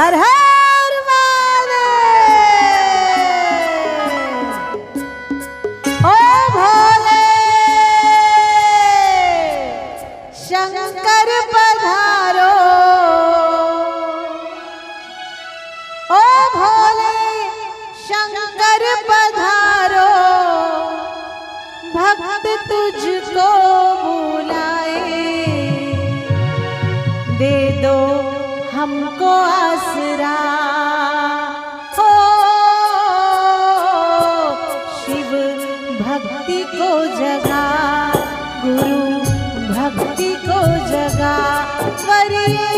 हर हर भक्ति को जगा गुरु भक्ति को जगा वरी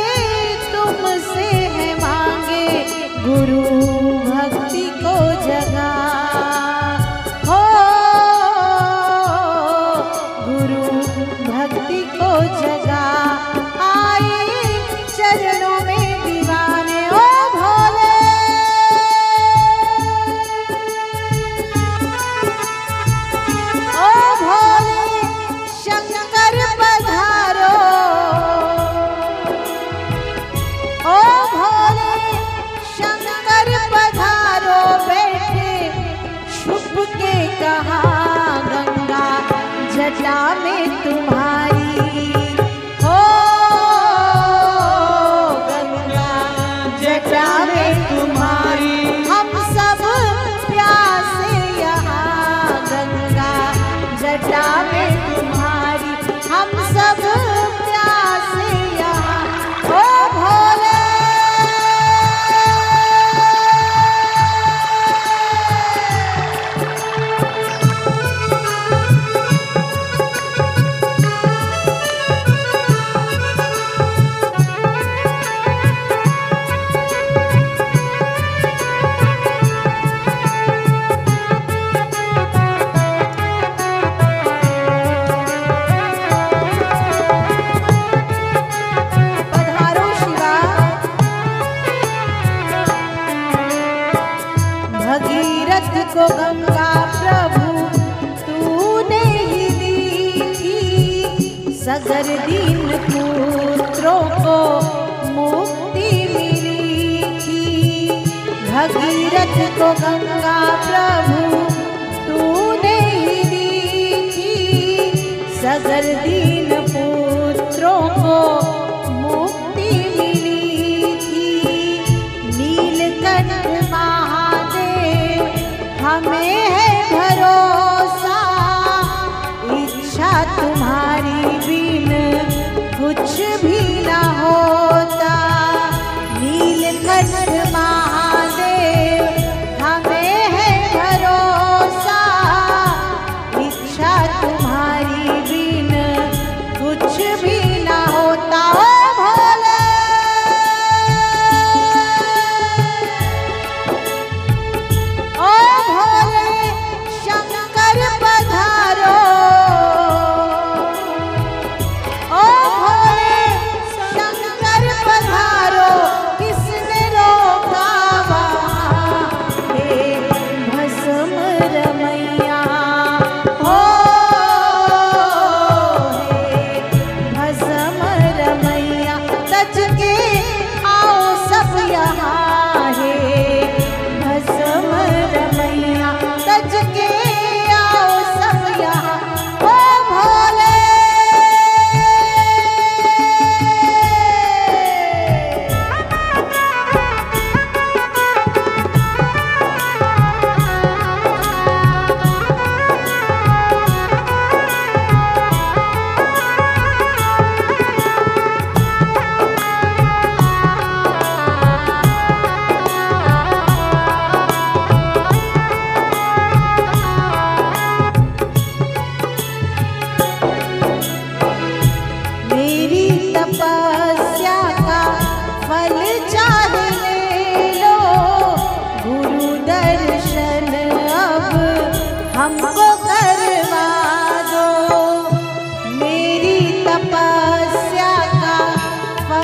जरदीन पुत्रों को मुक्ति मिली थी। भगीरथ को गंगा प्रभु भी ना हो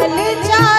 চলে যা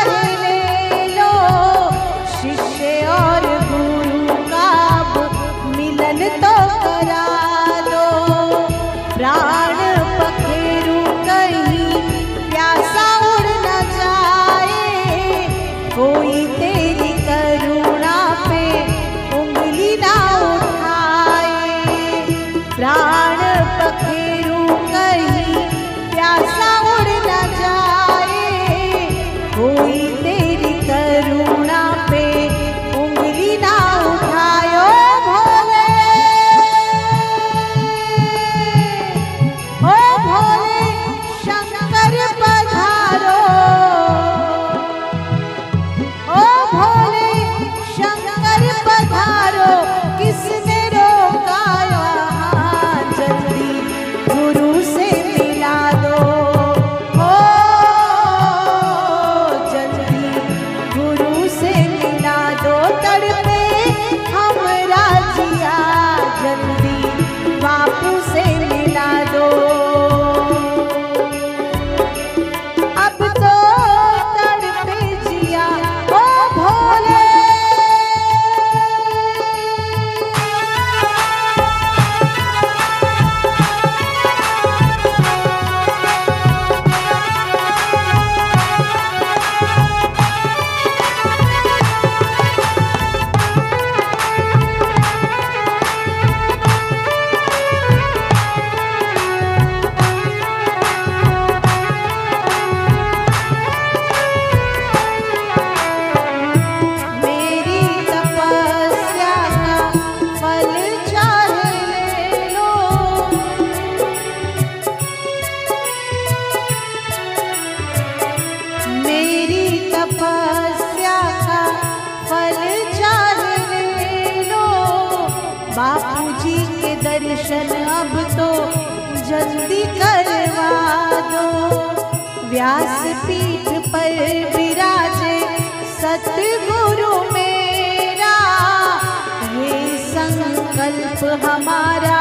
संकल्प हमारा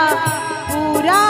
पूरा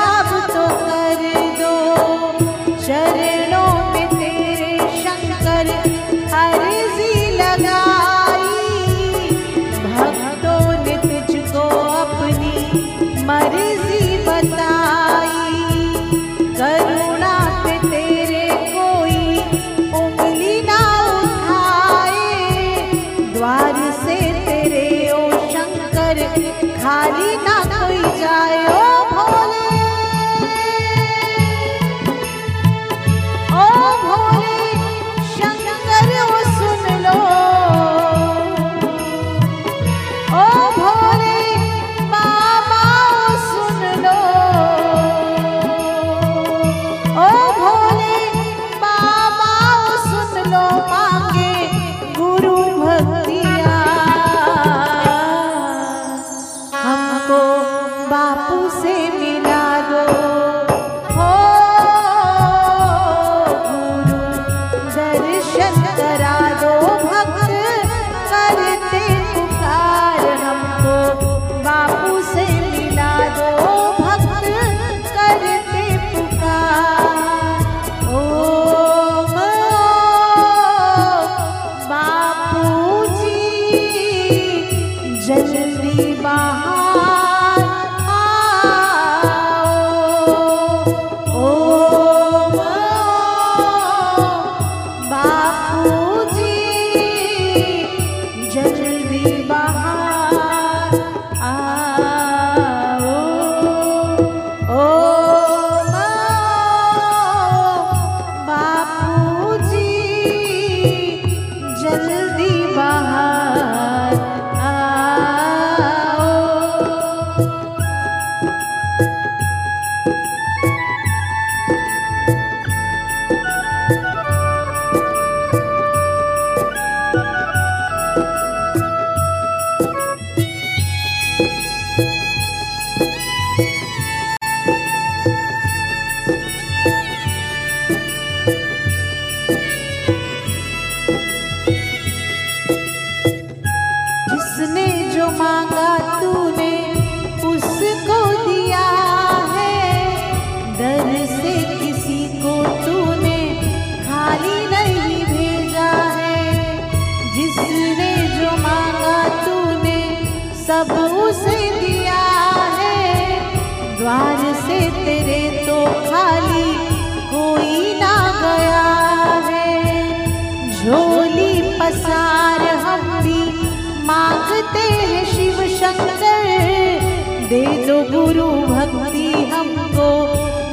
गुरु भक्ति हमको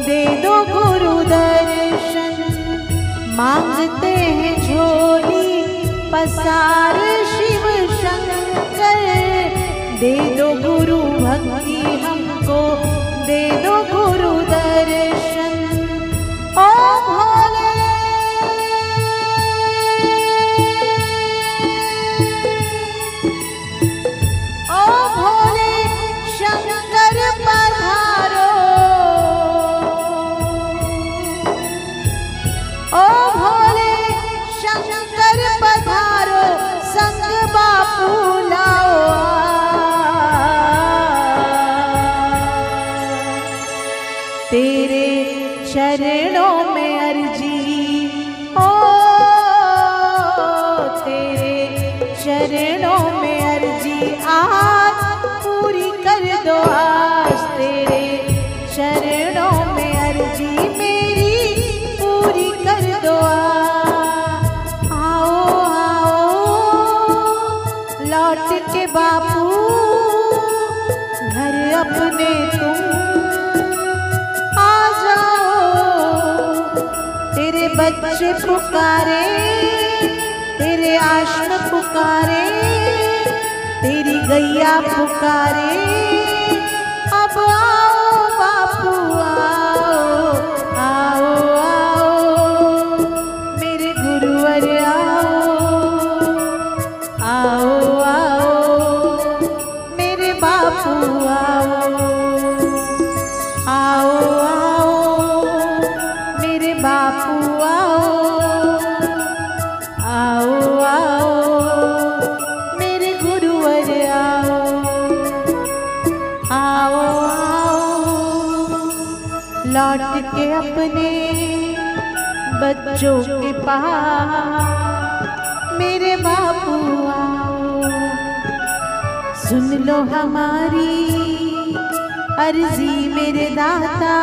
दे दो गुरु दर्शन। मांगते हैं झोली पसार शिव शंकर। दे तुझे पुकारे तेरे आश्न पुकारे तेरी गैया पुकारे। बच्चों के पास मेरे बापू आओ सुन लो हमारी अर्जी मेरे दाता,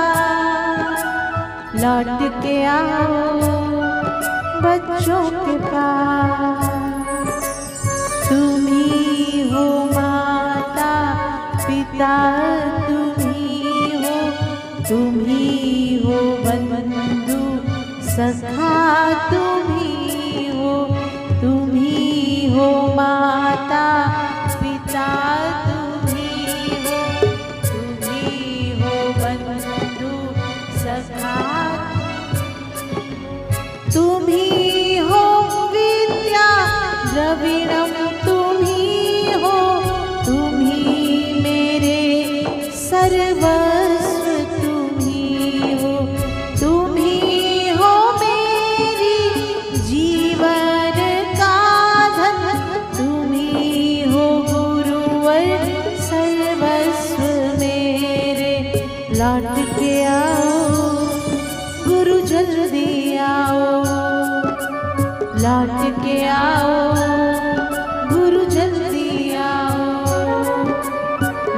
लौट के आओ बच्चों के पास। तुम ही हो माता, पिता तुम ही हो, तुम ही सखा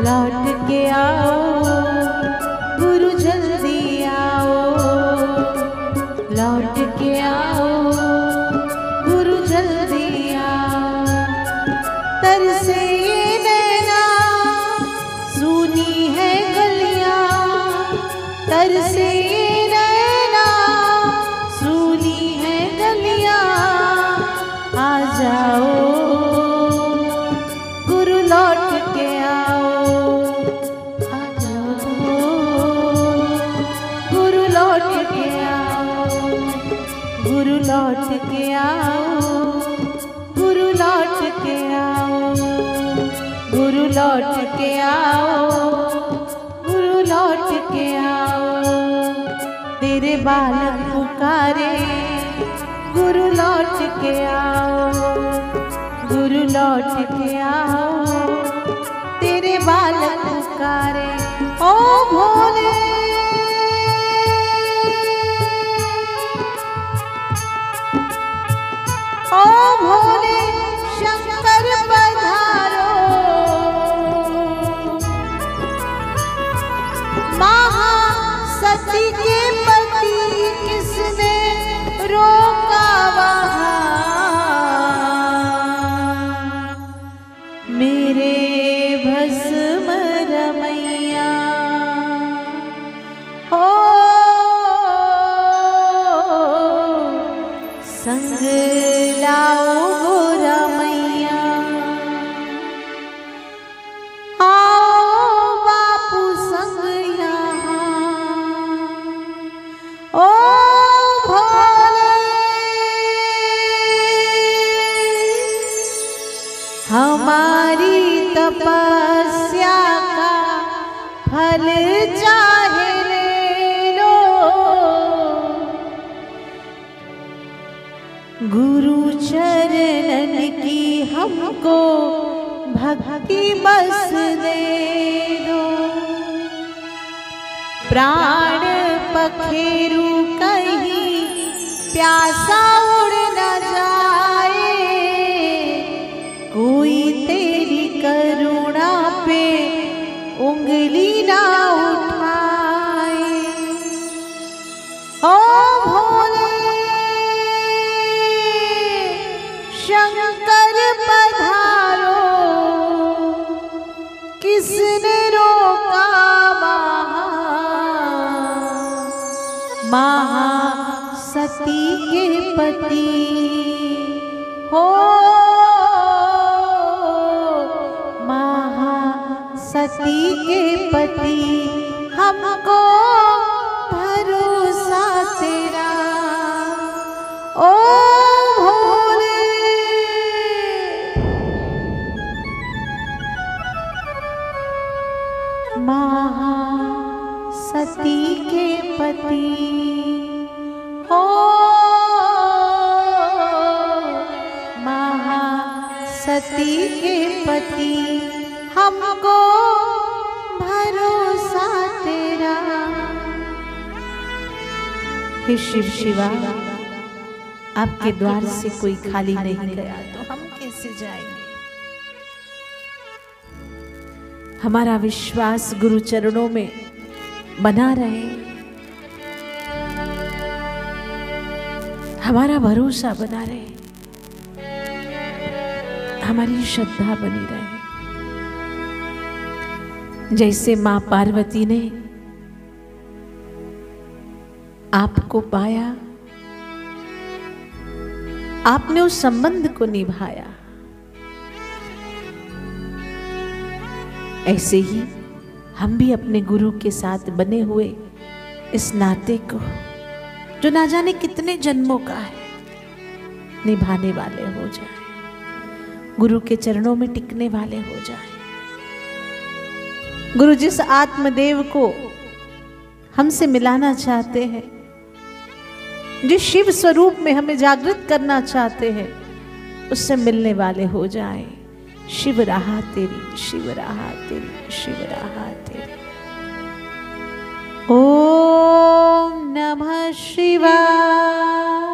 लौट के आओ। गुरु लौट के आओ। गुरु लौट के आओ। गुरु लौट के आओ। गुरु लौट के आओ। गुरु लौट के आओ। तेरे बालक पुकारे। गुरु लौट के आओ। गुरु लौट के आओ। तेरे बालक पुकारे। ओ भोले Oh! प्राण पखेरु कही प्यासा पति हो महा सती के पति हमको भरोसा तेरा। हे शिव शिवा आपके द्वार से कोई खाली नहीं गया तो हम कैसे जाएँगे? हमारा विश्वास गुरु चरणों में बना रहे। हमारा भरोसा बना रहे। हमारी श्रद्धा बनी रहे। जैसे माँ पार्वती ने आपको पाया। आपने उस संबंध को निभाया। ऐसे ही हम भी अपने गुरु के साथ बने हुए इस नाते को, जो ना जाने कितने जन्मों का है, निभाने वाले हो जाए। गुरु के चरणों में टिकने वाले हो जाए। गुरु जिस आत्मदेव को हमसे मिलाना चाहते हैं जिस शिव स्वरूप में हमें जागृत करना चाहते हैं, उससे मिलने वाले हो जाएँ। शिव रहा तेरी, शिव रहा तेरी, शिव रहा तेरी। ओम नमः शिवाय।